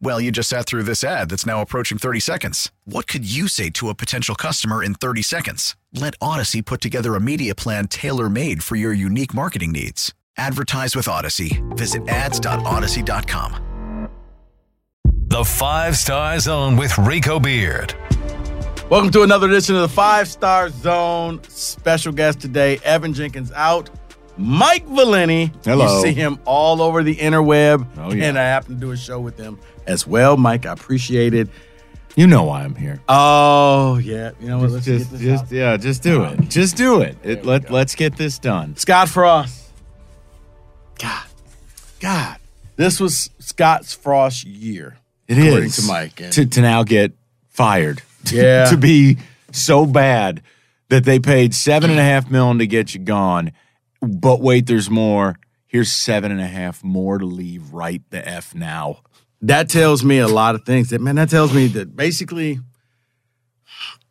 Well, you just sat through this ad that's now approaching 30 seconds. What could you say to a potential customer in 30 seconds? Let Odyssey put together a media plan tailor made for your unique marketing needs. Advertise with Odyssey. Visit ads.odyssey.com. The Five Star Zone with Rico Beard. Welcome to another edition of the Five Star Zone. Special guest today, Evan Jenkins out. Mike Valenti. Hello. You see him all over the interweb. Oh, yeah. And I happen to do a show with him as well. Mike, I appreciate it. You know why I'm here. Oh, yeah. You know what? Let's just, get this just out. yeah, just do it. Just do it. it let let's get this done. Scott Frost. God. God. This was Scott Frost's year. It is According to Mike, and- to to now get fired. Yeah. to be so bad that they paid seven and a half million to get you gone. But wait, there's more. Here's seven and a half more to leave right the f now. that tells me a lot of things. That man, that tells me that basically,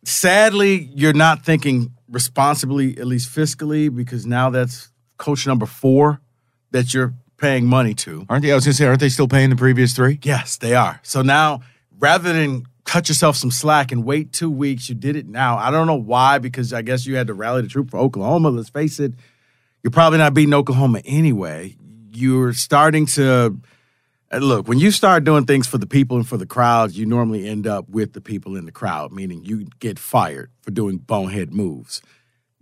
sadly, you're not thinking responsibly, at least fiscally, because now that's coach number four that you're paying money to. Aren't they? I was gonna say, aren't they still paying the previous three? Yes, they are. So now, rather than cut yourself some slack and wait two weeks, you did it now. I don't know why, because I guess you had to rally the troop for Oklahoma. Let's face it, you're probably not beating Oklahoma anyway. You're starting to uh, look when you start doing things for the people and for the crowds. You normally end up with the people in the crowd, meaning you get fired for doing bonehead moves.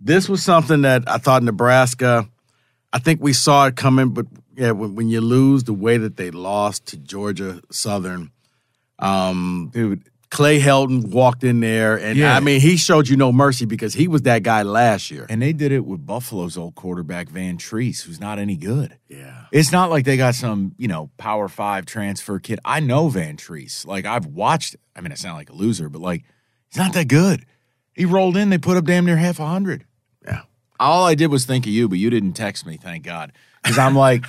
This was something that I thought Nebraska. I think we saw it coming, but yeah, when, when you lose the way that they lost to Georgia Southern, um, Dude, Clay Helton walked in there, and Yeah. I mean, he showed you no mercy because he was that guy last year. and they did it with Buffalo's old quarterback Vantrease, who's not any good. Yeah, It's not like they got some, you know, power five transfer kid. I know Vantrease. Like I've watched. I mean, I sound like a loser, but like he's not that good. He rolled in. They put up damn near half a hundred. yeah. All I did was think of you, but you didn't text me. Thank God, because I'm like,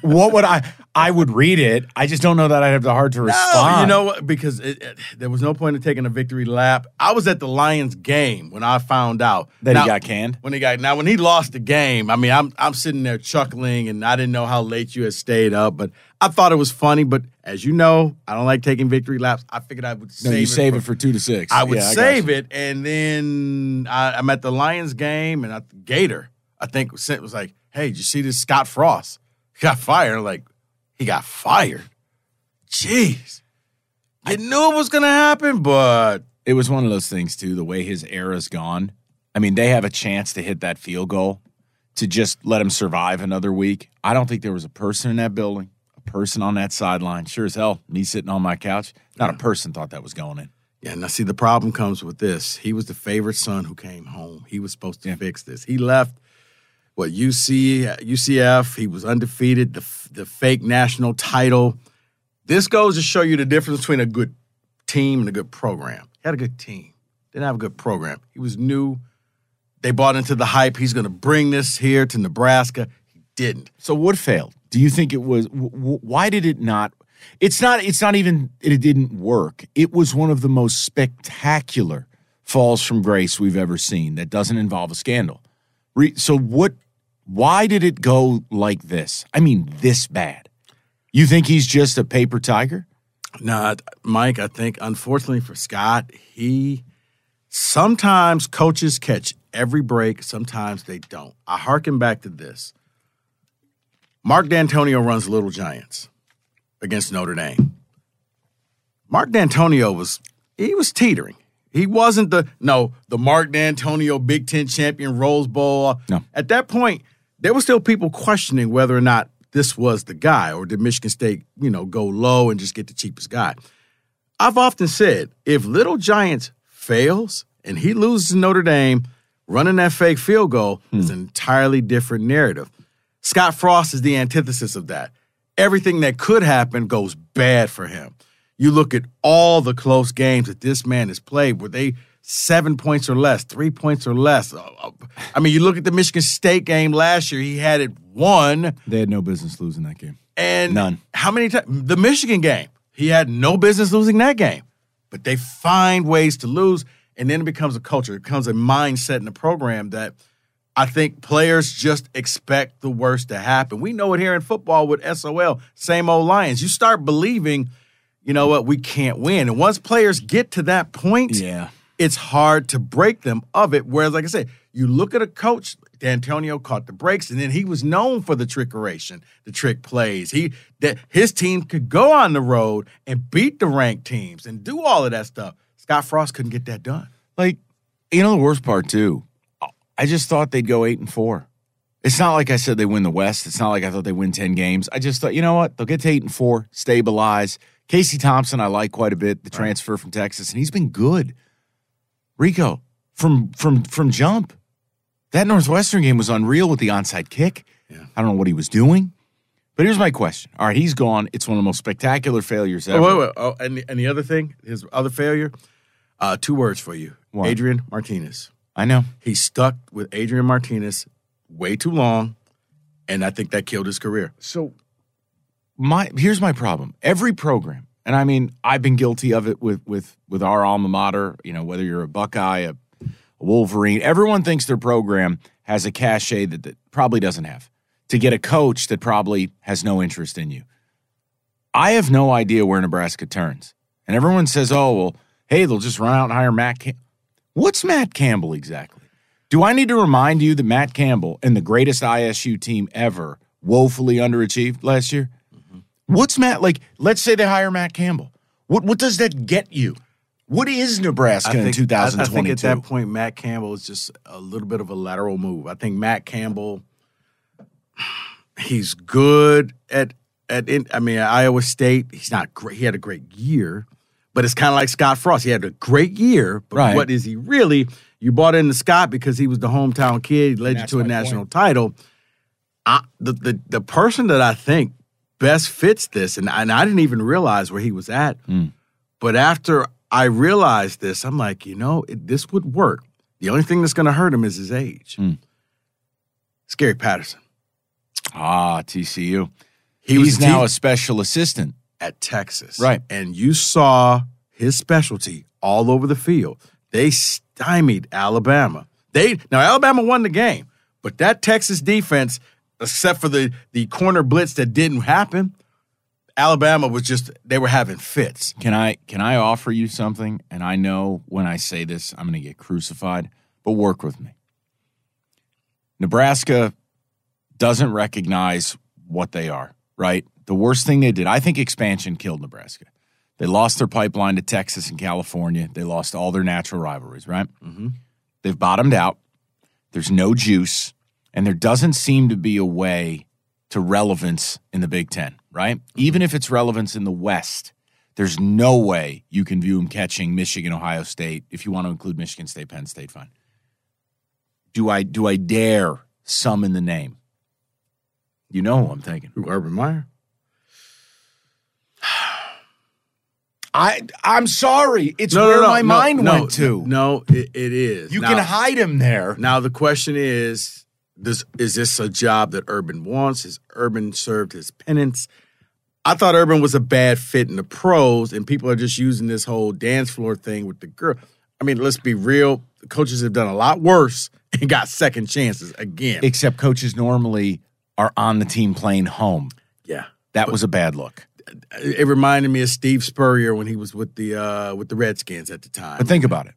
what would I? I would read it. I just don't know that I'd have the heart to No, respond. you know what? Because it, it- there was no point in taking a victory lap. I was at the Lions game when I found out that Now- he got canned. When he got now, when he lost the game, I mean, I'm I'm sitting there chuckling, and I didn't know how late you had stayed up, but I thought it was funny. But as you know, I don't like taking victory laps. I figured I would No, save you it save for- it for two to six. I would Yeah, save you. it, and then I, I'm at the Lions game, and I, Gator, I think, sent was like, "Hey, did you see this Scott Frost? He got fired." Like, he got fired. Jeez, I knew it was gonna happen, but it was one of those things too. The way his era's gone. I mean, they have a chance to hit that field goal to just let him survive another week. I don't think there was a person in that building, a person on that sideline. Sure as hell, me sitting on my couch, not a person thought that was going in. yeah. Now, see, the problem comes with this. He was the favorite son who came home. He was supposed to fix this. He left. What UC UCF? He was undefeated. The the fake national title. This goes to show you the difference between a good team and a good program. He had a good team. Didn't have a good program. He was new. They bought into the hype. He's going to bring this here to Nebraska. He didn't. So what failed? Do you think it was? W- why did it not? It's not. It's not even. It didn't work. It was one of the most spectacular falls from grace we've ever seen. That doesn't involve a scandal. Re- so what? Why did it go like this? I mean, this bad. You think he's just a paper tiger? Nah, Mike, I think unfortunately for Scott, he sometimes coaches catch every break, sometimes they don't. I hearken back to this. Mark Dantonio runs Little Giants against Notre Dame. Mark Dantonio was he was teetering. He wasn't the no the Mark Dantonio Big Ten champion Rose Bowl. No. At that point, there were still people questioning whether or not this was the guy, or did Michigan State, you know, go low and just get the cheapest guy. I've often said if Little Giants fails and he loses to Notre Dame, running that fake field goal hmm. is an entirely different narrative. Scott Frost is the antithesis of that. Everything that could happen goes bad for him. You look at all the close games that this man has played, where they seven points or less, three points or less. Uh, uh, I mean, you look at the Michigan State game last year; he had it won, They had no business losing that game. and None. How many times? The Michigan game, he had no business losing that game, but they find ways to lose, and then it becomes a culture. It becomes a mindset in the program that I think players just expect the worst to happen. We know it here in football with SOL, same old Lions. You start believing, you know what, we can't win, and once players get to that point, Yeah. It's hard to break them of it. Whereas, like I said, you look at a coach, Dantonio caught the breaks, and then he was known for the trickeration, the trick plays. He that his team could go on the road and beat the ranked teams and do all of that stuff. Scott Frost couldn't get that done. Like, you know, the worst part too. I just thought they'd go eight and four. It's not like I said they win the West. It's not like I thought they win ten games. I just thought, you know what? They'll get to eight and four, stabilize. Casey Thompson, I like quite a bit. The transfer from Texas, and he's been good. Rico from from from jump. That Northwestern game was unreal with the onside kick. I don't know what he was doing. But here's my question. All right, he's gone. It's one of the most spectacular failures ever. Oh, wait, wait. Oh, and, the- and the other thing, his other failure, uh, two words for you What? Adrian Martinez. I know. He stuck with Adrian Martinez way too long, and I think that killed his career. So my here's my problem. Every program, and I mean, I've been guilty of it with with with our alma mater. You know, whether you're a Buckeye, a, a Wolverine, everyone thinks their program has a cachet that, that probably doesn't have. To get a coach that probably has no interest in you. I have no idea where Nebraska turns, and everyone says, "Oh, well, hey, they'll just run out and hire Matt." Cam-. What's Matt Campbell exactly? Do I need to remind you that Matt Campbell and the greatest ISU team ever woefully underachieved last year? What's Matt like? Let's say they hire Matt Campbell. What what does that get you? What is Nebraska in I- I think at that point, Matt Campbell is just a little bit of a lateral move. I think Matt Campbell, he's good at at. In, I mean, at Iowa State, he's not great. He had a great year, but it's kind of like Scott Frost. He had a great year, but Right. what is he really? You bought into Scott because he was the hometown kid. He led you to a national point. title. I, the, the the person that I think best fits this, and, and I didn't even realize where he was at. But after I realized this, I'm like, you know, it, this would work. The only thing that's going to hurt him is his age. Hmm. Gary Patterson. ah, TCU. He was He's the now a special assistant. at Texas, Right. And you saw his specialty all over the field. They stymied Alabama. They now Alabama won the game, but that Texas defense, except for the the corner blitz that didn't happen, Alabama was just they were having fits. Can I can I offer you something? And I know when I say this, I'm going to get crucified, but work with me. Nebraska doesn't recognize what they are, right? The worst thing they did, I think expansion killed Nebraska. They lost their pipeline to Texas and California. They lost all their natural rivalries, right? Mm-hmm. They've bottomed out. There's no juice, and there doesn't seem to be a way to relevance in the Big Ten, right? Mm-hmm. Even if it's relevance in the West, there's no way you can view him catching Michigan, Ohio State. If you want to include Michigan State, Penn State, fine. Do I do I dare summon the name? You know who I'm thinking. Who, Urban Meyer. I I'm sorry. It's No, where no, no, my mind went to. No, it, it is. You Now- can hide him there. Now the question is: Does is this a job that Urban wants? Has Urban served his penance? I thought Urban was a bad fit in the pros, and people are just using this whole dance floor thing with the girl. I mean, let's be real. Coaches have done a lot worse and got second chances again. Except coaches normally are on the team playing home. yeah, That was a bad look. it reminded me of Steve Spurrier when he was with the uh, with the Redskins at the time. But think about it.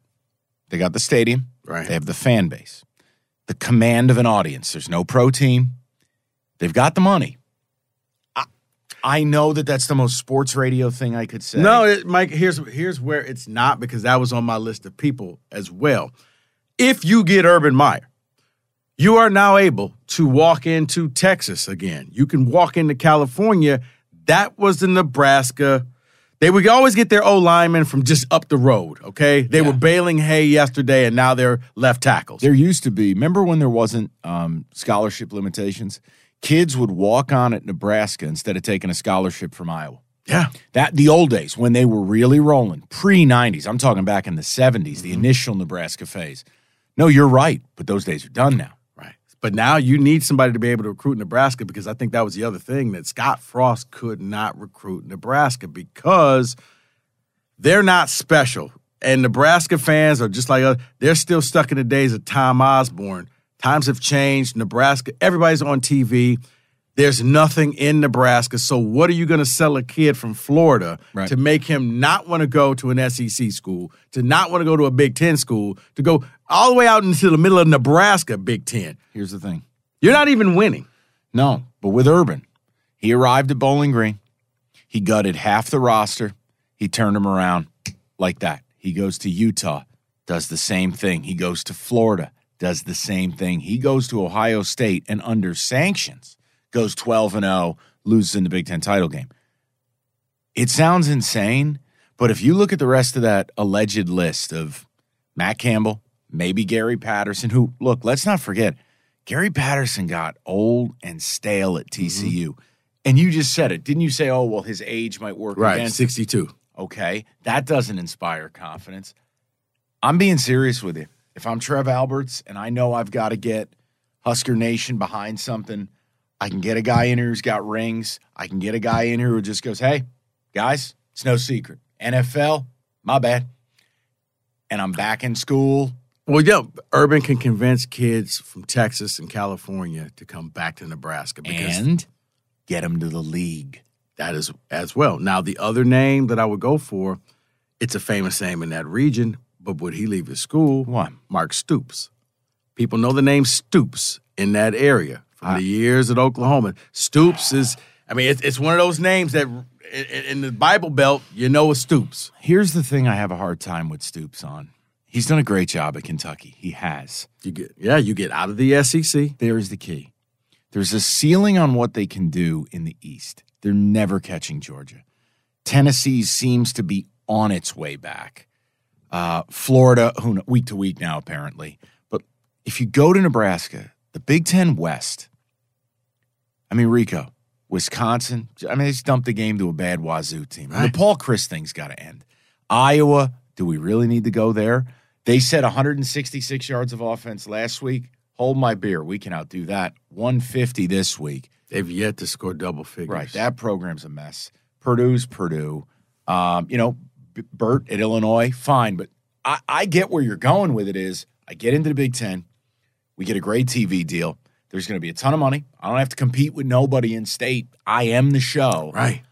They got the stadium. Right. They have the fan base, the command of an audience. There's no pro team. They've got the money. I, I know that that's the most sports radio thing I could say. No, it, Mike. Here's here's where it's not because that was on my list of people as well. If you get Urban Meyer, you are now able to walk into Texas again. You can walk into California. That was the Nebraska. They would always get their O linemen from just up the road. Okay, they Yeah. were baling hay yesterday, and now they're left tackles. There used to be. Remember when there wasn't um, scholarship limitations? Kids would walk on at Nebraska instead of taking a scholarship from Iowa. yeah, That the old days when they were really rolling, pre '90s. I'm talking back in the '70s, the initial Nebraska phase. No, you're right, but those days are done now. But now you need somebody to be able to recruit Nebraska because I think that was the other thing that Scott Frost could not recruit Nebraska because they're not special. And Nebraska fans are just like us, they're still stuck in the days of Tom Osborne. Times have changed. Nebraska, everybody's on TV. There's nothing in Nebraska. So, what are you going to sell a kid from Florida Right. to make him not want to go to an SEC school, to not want to go to a Big Ten school, to go all the way out into the middle of Nebraska, Big Ten? Here's the thing. You're not even winning. No, but with Urban, he arrived at Bowling Green. He gutted half the roster. He turned them around like that. He goes to Utah, does the same thing. He goes to Florida, does the same thing. He goes to Ohio State and under sanctions goes 12 and 0, loses in the Big 10 title game. It sounds insane, but if you look at the rest of that alleged list of Matt Campbell, maybe Gary Patterson, who, look, let's not forget, Gary Patterson got old and stale at mm-hmm. TCU. And you just said it. Didn't you say, oh, well, his age might work Right, against 62. Okay. That doesn't inspire confidence. I'm being serious with you. If I'm Trev Alberts and I know I've got to get Husker Nation behind something, I can get a guy in here who's got rings. I can get a guy in here who just goes, hey, guys, it's no secret. NFL, my bad. And I'm back in school. Well, yeah, Urban can convince kids from Texas and California to come back to Nebraska because and get them to the league. that is as well. Now, the other name that I would go for, it's a famous name in that region, but would he leave his school? What? Mark Stoops. People know the name Stoops in that area from the years at Oklahoma. Stoops is, I mean, it's, it's one of those names that in, in the Bible Belt, you know it's Stoops. Here's the thing I have a hard time with Stoops on. He's done a great job at Kentucky. He has. You get, yeah, you get out of the SEC. There's the key. There's a ceiling on what they can do in the East. They're never catching Georgia. Tennessee seems to be on its way back. Uh, Florida, who week to week now apparently. But if you go to Nebraska, the Big Ten West. I mean Rico, Wisconsin. I mean they just dumped the game to a bad Wazzu team. Right. The Paul Chryst thing's got to end. Iowa. Do we really need to go there? They said 166 yards of offense last week. Hold my beer. We can outdo that. 150 this week. They've yet to score double figures. Right. That program's a mess. Purdue's Purdue. Um, you know, B- Bert at Illinois, fine. But I, I get where you're going with it is I get into the Big Ten. We get a great TV deal. There's going to be a ton of money. I don't have to compete with nobody in state. I am the show. Right.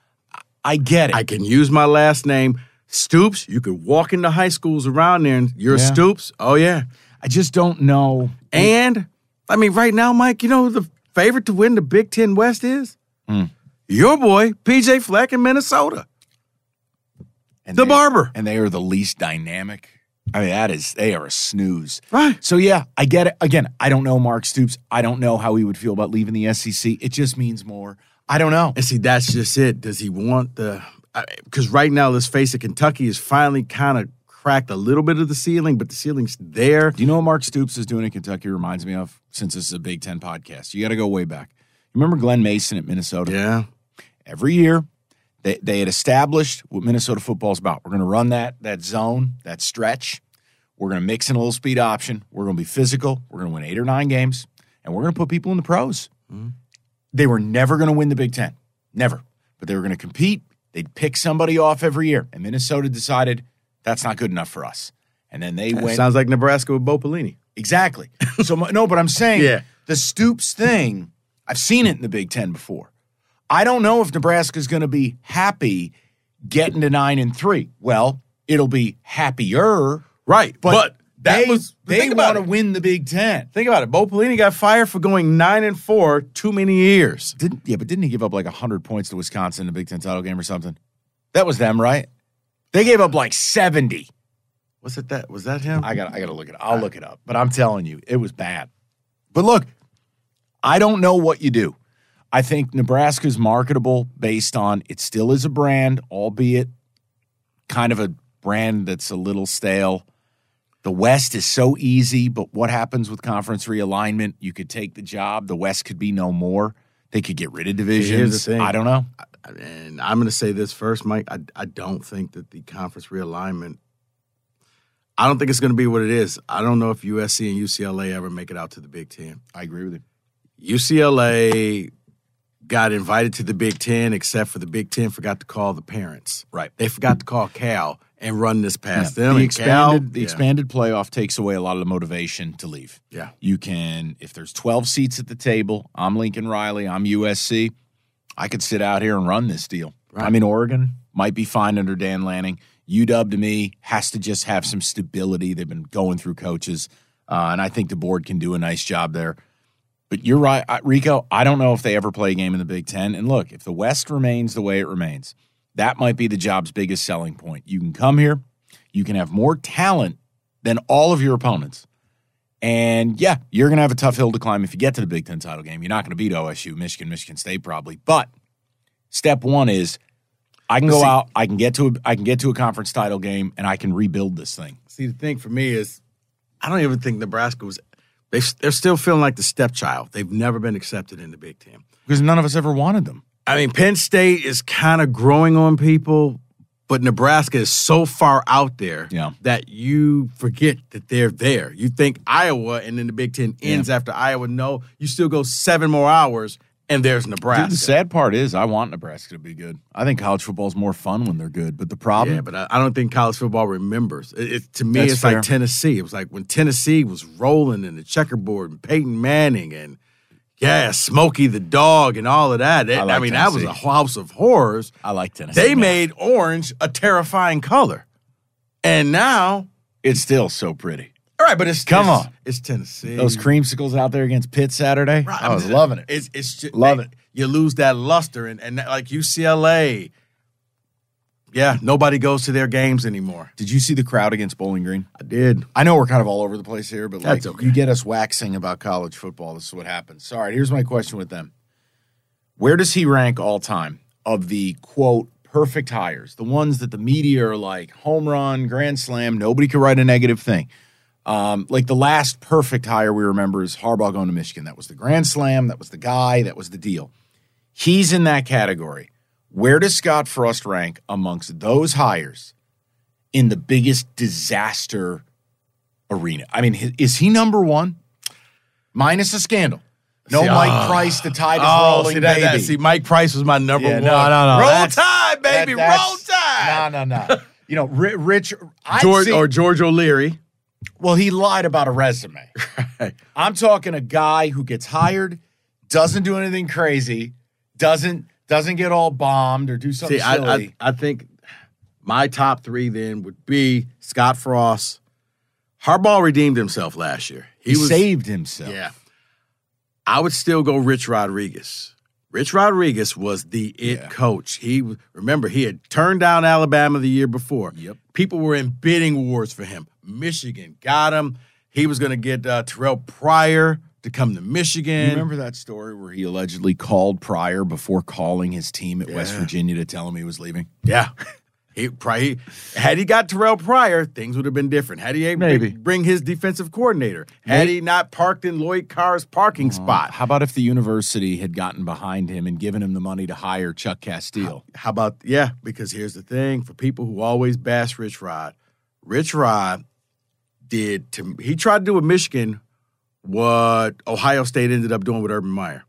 I get it. I can use my last name, Stoops. You could walk into high schools around there and you're Yeah. Stoops. Oh, yeah. I just don't know. And, I mean, right now, Mike, you know who the favorite to win the Big Ten West is? Hmm. Your boy, PJ Fleck in Minnesota. And The they- barber. And they are the least dynamic. I mean, that is, they are a snooze. Right. So yeah, I get it. Again, I don't know Mark Stoops. I don't know how he would feel about leaving the SEC. It just means more. I don't know. And see, that's just it. Does he want the. Because right now, let's face it, Kentucky has finally kind of cracked a little bit of the ceiling, but the ceiling's there. Do you know what Mark Stoops is doing in Kentucky? Reminds me of since this is a Big Ten podcast. You got to go way back. Remember Glen Mason at Minnesota? Yeah. Every year, they they had established what Minnesota football's about. We're going to run that that zone, that stretch. We're going to mix in a little speed option. We're going to be physical. We're going to win eight or nine games, and we're going to put people in the pros. Mm-hmm. They were never going to win the Big Ten, never. But they were going to compete. They'd pick somebody off every year, and Minnesota decided that's not good enough for us. And then they went Sounds like Nebraska with Bo Pelini. Exactly. So no, but I'm saying Yeah. the Stoops thing. I've seen it in the Big Ten before. I don't know if Nebraska's going to be happy getting to nine and three. Well, it'll be happier, Right. but But, That they, was they want to win the Big Ten. Think about it. Bo Pelini got fired for going nine and four too many years. Didn't yeah, but didn't he give up like hundred points to Wisconsin in the Big Ten title game or something? That was them, right? They gave up like seventy. Was it that? Was that him? I got I got to look it. up. I'll look it up. But I'm telling you, it was bad. But look, I don't know what you do. I think Nebraska's marketable based on it still is a brand, albeit kind of a brand that's a little stale. The West is so easy, but what happens with conference realignment? You could take the job. The West could be no more. They could get rid of divisions. thing. I don't know. and I'm going to say this first, Mike. I, I don't think that the conference realignment. I don't think it's going to be what it is. I don't know if USC and UCLA ever make it out to the Big Ten. I agree with you. UCLA got invited to the Big Ten, except for the Big Ten forgot to call the parents. Right. They forgot to call Cal and run this past Yeah. them. The Cal- expanded the yeah. expanded playoff takes away a lot of the motivation to leave. Yeah. You can if there's 12 seats at the table, I'm Lincoln Riley, I'm USC, I could sit out here and run this deal. Right. I'm in Oregon, might be fine under Dan Lanning. UW to me has to just have some stability. They've been going through coaches, uh, and I think the board can do a nice job there. But you're right, Rico. I don't know if they ever play a game in the Big Ten. And look, if the West remains the way it remains, that might be the job's biggest selling point. You can come here, you can have more talent than all of your opponents. And yeah, you're going to have a tough hill to climb if you get to the Big Ten title game. You're not going to beat OSU, Michigan, Michigan State probably. But step one is I can go See- out, I can get to a, I can get to a conference title game, and I can rebuild this thing. See, the thing for me is, I don't even think Nebraska was. They, they're still feeling like the stepchild. They've never been accepted in the Big Ten. Because none of us ever wanted them. I mean, Penn State is kind of growing on people, but Nebraska is so far out there Yeah. that you forget that they're there. You think Iowa and then the Big Ten ends after Iowa. No, you still go seven more hours and there's Nebraska. Dude, the sad part is I want Nebraska to be good. I think college football is more fun when they're good. But the problem, Yeah, but I, I don't think college football remembers. It, it- to me, That's it's fair. like Tennessee. It was like when Tennessee was rolling in the checkerboard and Peyton Manning and yeah, Smokey the dog and all of that. It- I I, like mean, that was a house of horrors. I like Tennessee. They man. made orange a terrifying color, and now, it's still so pretty. all right, but it's Come it's- on. it's Tennessee. Those creamsicles out there against Pitt Saturday, Right, I was mean, loving it. It's it's just, Love man, it. You lose that luster, and and like UCLA, yeah, nobody goes to their games anymore. Did you see the crowd against Bowling Green? I did. I know we're kind of all over the place here, but like okay. you get us waxing about college football. This is what happens. All right, here's my question with them. Where does he rank all time of the quote perfect hires? The ones that the media are like home run, grand slam, nobody could write a negative thing. Um, like the last perfect hire we remember is Harbaugh going to Michigan. That was the grand slam, that was the guy, that was the deal. He's in that category. Where does Scott Frost rank amongst those hires in the biggest disaster arena? I mean, is he number one? Minus a scandal. No See, Mike ah. Price, the tide is Oh, rolling, see that, baby. that- See, Mike Price was my number Yeah, one. no, no, no. Roll Tide, baby. That- Roll Tide. No, no, no. You know, Rich, George see- or George O'Leary. well, he lied about a resume. I'm talking a guy who gets hired, doesn't do anything crazy, doesn't doesn't get all bombed or do something See, I. I I think my top three then would be Scott Frost. Harbaugh redeemed himself last year. he was saved himself. Yeah. I would still go Rich Rodriguez. Rich Rodriguez was the it Yeah. coach. He remember he had turned down Alabama the year before. Yep. People were in bidding wars for him. Michigan got him. He was going to get uh, Terrell Pryor to come to Michigan. You remember that story where he allegedly called Pryor before calling his team at West Virginia to tell him he was leaving? Yeah. He, Pryor, had he got Terrell Pryor, things would have been different. Had he able Maybe. bring his defensive coordinator, had he not parked in Lloyd Carr's parking spot, How about if the university had gotten behind him and given him the money to hire Chuck Casteel? How about yeah? Because here's the thing: for people who always bash Rich Rod, Rich Rod did to he tried to do with Michigan what Ohio State ended up doing with Urban Meyer.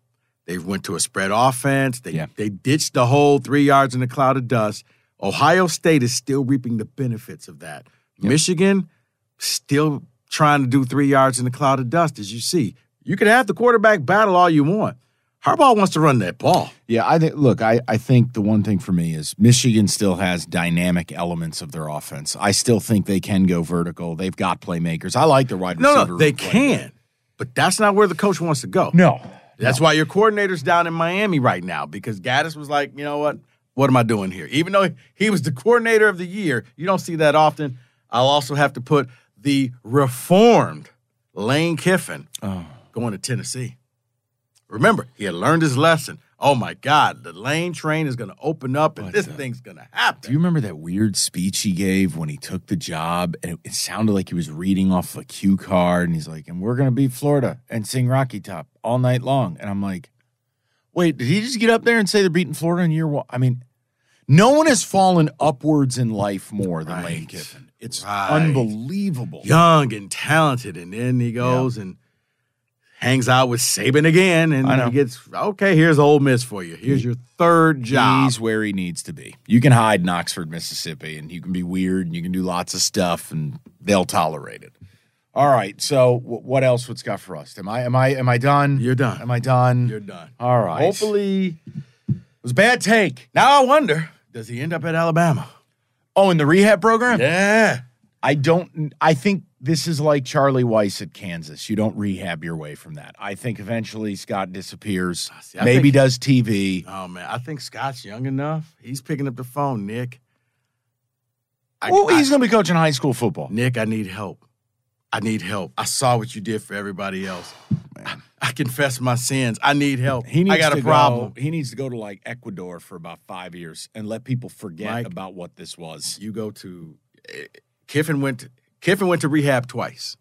They went to a spread offense. They Yeah. they ditched the whole three yards in a cloud of dust. Ohio State is still reaping the benefits of that. Michigan still trying to do three yards in a cloud of dust, as you see. You can have the quarterback battle all you want. Harbaugh wants to run that ball. Yeah, I think. Look, I, I think the one thing for me is Michigan still has dynamic elements of their offense. I still think they can go vertical. They've got playmakers. I like their wide No, receiver. no, they can, but that's not where the coach wants to go. No, That's why your coordinator's down in Miami right now because Gattis was like, you know what? What am I doing here? Even though he was the coordinator of the year, you don't see that often. I'll also have to put the reformed Lane Kiffin oh. going to Tennessee. Remember, he had learned his lesson. Oh my God, the Lane train is going to open up and What this the- thing's going to happen. Do you remember that weird speech he gave when he took the job? And it, it sounded like he was reading off a cue card. And he's like, and we're going to beat Florida and sing Rocky Top all night long. And I'm like, wait, did he just get up there and say they're beating Florida in year one? I mean, no one has fallen upwards in life more than Lane Kiffin. It's Right. unbelievable. Young and talented, and then he goes and hangs out with Saban again, and I know. he gets okay. Here's Ole Miss for you. Here's your third job. He's where he needs to be. You can hide in Oxford, Mississippi, and you can be weird and you can do lots of stuff, and they'll tolerate it. All right. So, what else? What's got for us? Am I? Am I? Am I done? You're done. Am I done? You're done. All right. Hopefully, it was a bad take. now I wonder does he end up at Alabama? Oh, in the rehab program? Yeah. I don't. I think this is like Charlie Weis at Kansas. You don't rehab your way from that. I think eventually Scott disappears. see, maybe think- does TV. Oh man, I think Scott's young enough. He's picking up the phone, Nick. I, well, I- he's going to be coaching high school football. Nick, I need help. I need help. I saw what you did for everybody else. I, I confess my sins. I need help. He needs I got to a problem. Go, he needs to go to like Ecuador for about five years and let people forget Mike. about what this was. You go to eh, Kiffin went to, Kiffin went to rehab twice.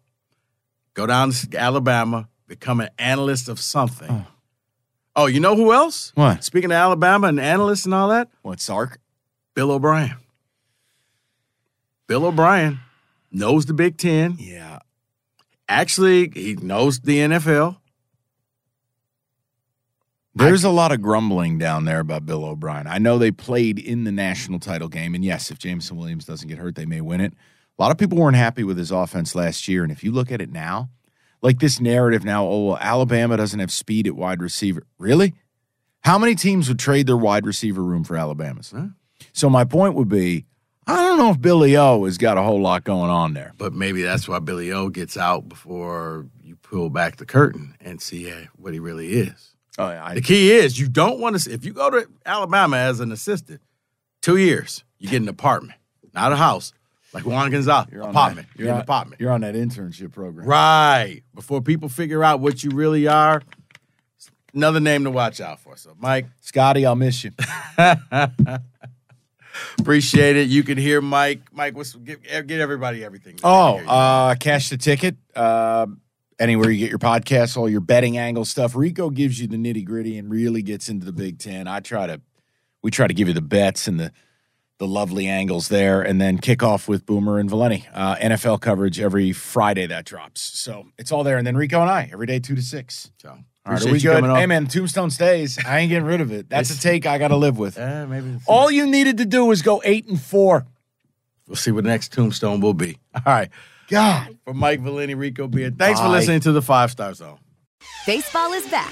Go down to Alabama, become an analyst of something. Oh. oh, you know who else? What? Speaking of Alabama and analysts and all that, What Sark? Bill O'Brien. Bill O'Brien knows the Big Ten. Yeah. Actually, he knows the NFL. There's a lot of grumbling down there about Bill O'Brien. I know they played in the national title game, and yes, if Jameson Williams doesn't get hurt, they may win it. A lot of people weren't happy with his offense last year, and if you look at it now, like this narrative now, oh, well, Alabama doesn't have speed at wide receiver. Really? How many teams would trade their wide receiver room for Alabama's? Huh? So my point would be, I don't know if Billy O has got a whole lot going on there. But maybe that's why Billy O gets out before you pull back the curtain and see what he really is. Oh, I, The key is you don't want to. If you go to Alabama as an assistant, two years you get an apartment, not a house, like Juan Gonzalez. You're apartment. that- You're in on- apartment. You're on that internship program. Right. Before people figure out what you really are, another name to watch out for. So, Mike, Scotty, I'll miss you. appreciate it. You can hear Mike. Mike, what's get, get everybody everything. Oh, uh, cash the ticket. Uh, anywhere you get your podcasts, all your betting angle stuff. Rico gives you the nitty gritty and really gets into the Big Ten. I try to, we try to give you the bets and the the lovely angles there, and then kick off with Boomer and Valenti. Uh, NFL coverage every Friday that drops. So it's all there, and then Rico and I every day two to six. so, All right, are we good? coming on. Hey man, Tombstone stays. I ain't getting rid of it. That's a take I got to live with. Eh, maybe All you needed to do was go eight and four. we'll see what the next tombstone will be. All right. God. For Mike Valenti, Rico Beard. Thanks for listening to the Five Star Zone. Baseball is back,